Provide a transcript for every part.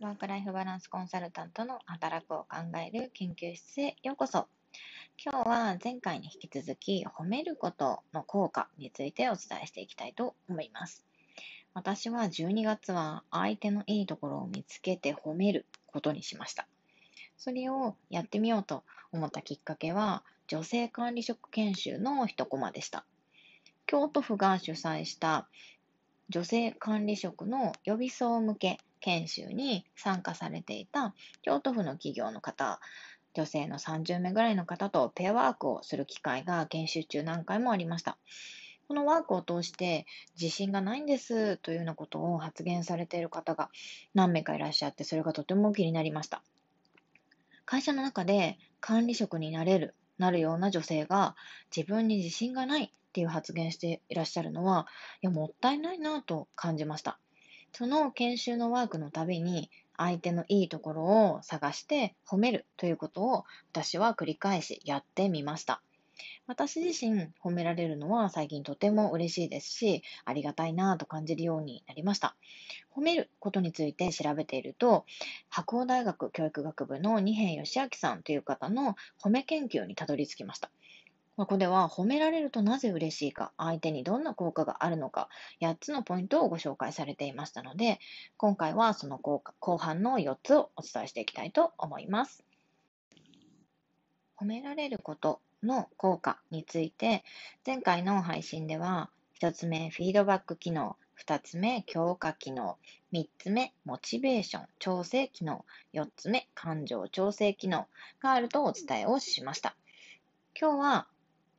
ワークライフバランスコンサルタントの働くを考える研究室へようこそ。今日は前回に引き続き褒めることの効果についてお伝えしていきたいと思います。私は12月は相手のいいところを見つけて褒めることにしました。それをやってみようと思ったきっかけは女性管理職研修の一コマでした。京都府が主催した女性管理職の予備層向け研修に参加されていた京都府の企業の方、女性の30名ぐらいの方とペアワークをする機会が研修中何回もありました。このワークを通して自信がないんですというようなことを発言されている方が何名かいらっしゃってそれがとても気になりました。会社の中で管理職になれる、なるような女性が自分に自信がないっていう発言していらっしゃるのは、いや、もったいないなと感じました。その研修のワークのたびに、相手のいいところを探して褒めるということを私は繰り返しやってみました。私自身褒められるのは最近とても嬉しいですし、ありがたいなと感じるようになりました。褒めることについて調べていると、白鴎大学教育学部の二辺義明さんという方の褒め研究にたどり着きました。ここでは褒められるとなぜ嬉しいか、相手にどんな効果があるのか、8つのポイントをご紹介されていましたので、今回はその効果後半の4つをお伝えしていきたいと思います。褒められることの効果について、前回の配信では、1つ目、フィードバック機能、2つ目、強化機能、3つ目、モチベーション、調整機能、4つ目、感情調整機能があるとお伝えをしました。今日は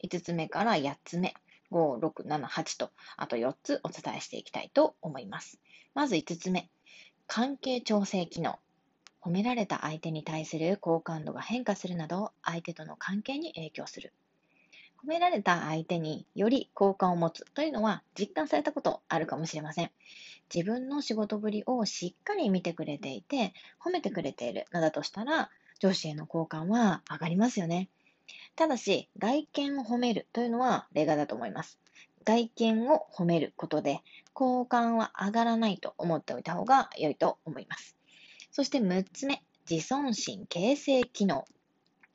5つ目から8つ目、5、6、7、8と、あと4つお伝えしていきたいと思います。まず5つ目、関係調整機能。褒められた相手に対する好感度が変化するなど、相手との関係に影響する。褒められた相手により好感を持つというのは実感されたことあるかもしれません。自分の仕事ぶりをしっかり見てくれていて、褒めてくれているのだとしたら、上司への好感は上がりますよね。ただし、外見を褒めるというのは例外だと思います。外見を褒めることで、好感は上がらないと思っておいた方が良いと思います。そして6つ目、自尊心形成機能。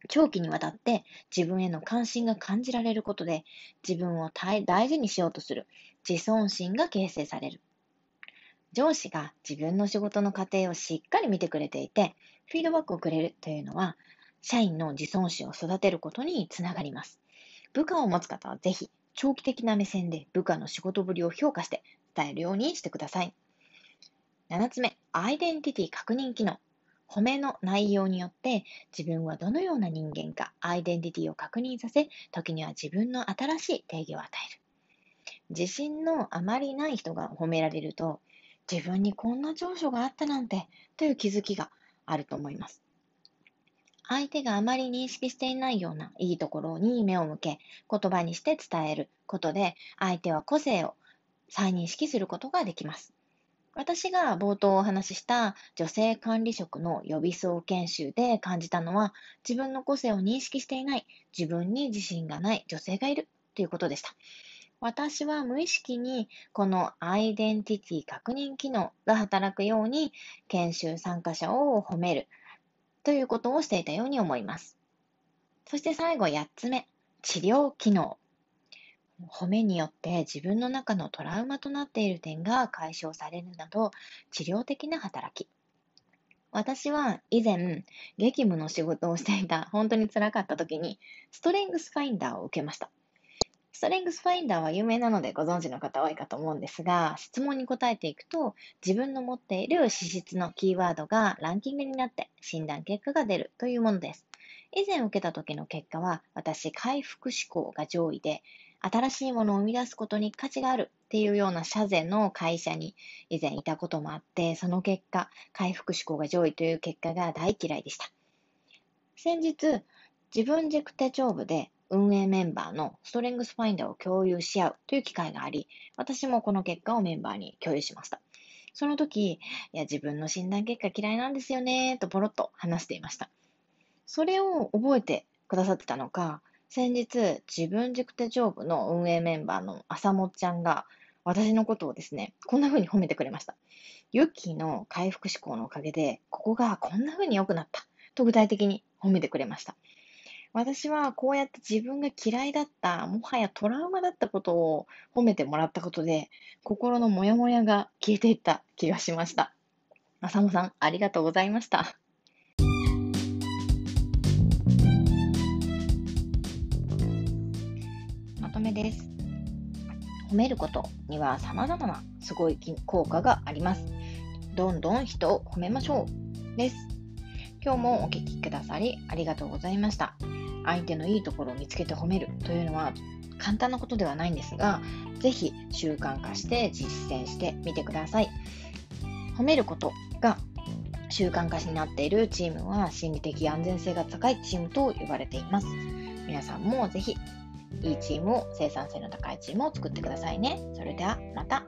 長期にわたって自分への関心が感じられることで、自分を大事にしようとする自尊心が形成される。上司が自分の仕事の過程をしっかり見てくれていて、フィードバックをくれるというのは、社員の自尊心を育てることにつながります。部下を持つ方はぜひ、長期的な目線で部下の仕事ぶりを評価して伝えるようにしてください。7つ目、アイデンティティ確認機能。褒めの内容によって自分はどのような人間かアイデンティティを確認させ、時には自分の新しい定義を与える。自信のあまりない人が褒められると、自分にこんな長所があったなんてという気づきがあると思います。相手があまり認識していないようないいところに目を向け、言葉にして伝えることで、相手は個性を再認識することができます。私が冒頭お話しした女性管理職の予備層研修で感じたのは、自分の個性を認識していない、自分に自信がない女性がいるということでした。私は無意識にこのアイデンティティ確認機能が働くように研修参加者を褒める、ということをしていたように思います。そして最後8つ目、治療機能。褒めによって自分の中のトラウマとなっている点が解消されるなど、治療的な働き。私は以前、激務の仕事をしていた本当に辛かった時に、ストレングスファインダーを受けました。ストレングスファインダーは有名なのでご存知の方多いかと思うんですが、質問に答えていくと、自分の持っている資質のキーワードがランキングになって診断結果が出るというものです。以前受けた時の結果は、私、回復思考が上位で、新しいものを生み出すことに価値があるっていうような社税の会社に以前いたこともあって、その結果、回復思考が上位という結果が大嫌いでした。先日、自分軸手帳部で運営メンバーのストレングスファインダーを共有し合うという機会があり、私もこの結果をメンバーに共有しました。その時、いや、自分の診断結果嫌いなんですよね、とポロッと話していました。それを覚えてくださってたのか、先日、自分軸手帳部の運営メンバーの朝もっちゃんが、私のことをですね、こんな風に褒めてくれました。ユッキーの回復思考のおかげで、ここがこんな風に良くなったと具体的に褒めてくれました。私はこうやって自分が嫌いだった、もはやトラウマだったことを褒めてもらったことで、心のモヤモヤが消えていった気がしました。浅野さん、ありがとうございました。まとめです。褒めることには様々なすごい効果があります。どんどん人を褒めましょう。です。今日もお聴きくださりありがとうございました。相手のいいところを見つけて褒めるというのは簡単なことではないんですが、ぜひ習慣化して実践してみてください。褒めることが習慣化になっているチームは心理的安全性が高いチームと呼ばれています。皆さんもぜひいいチームを、生産性の高いチームを作ってくださいね。それではまた。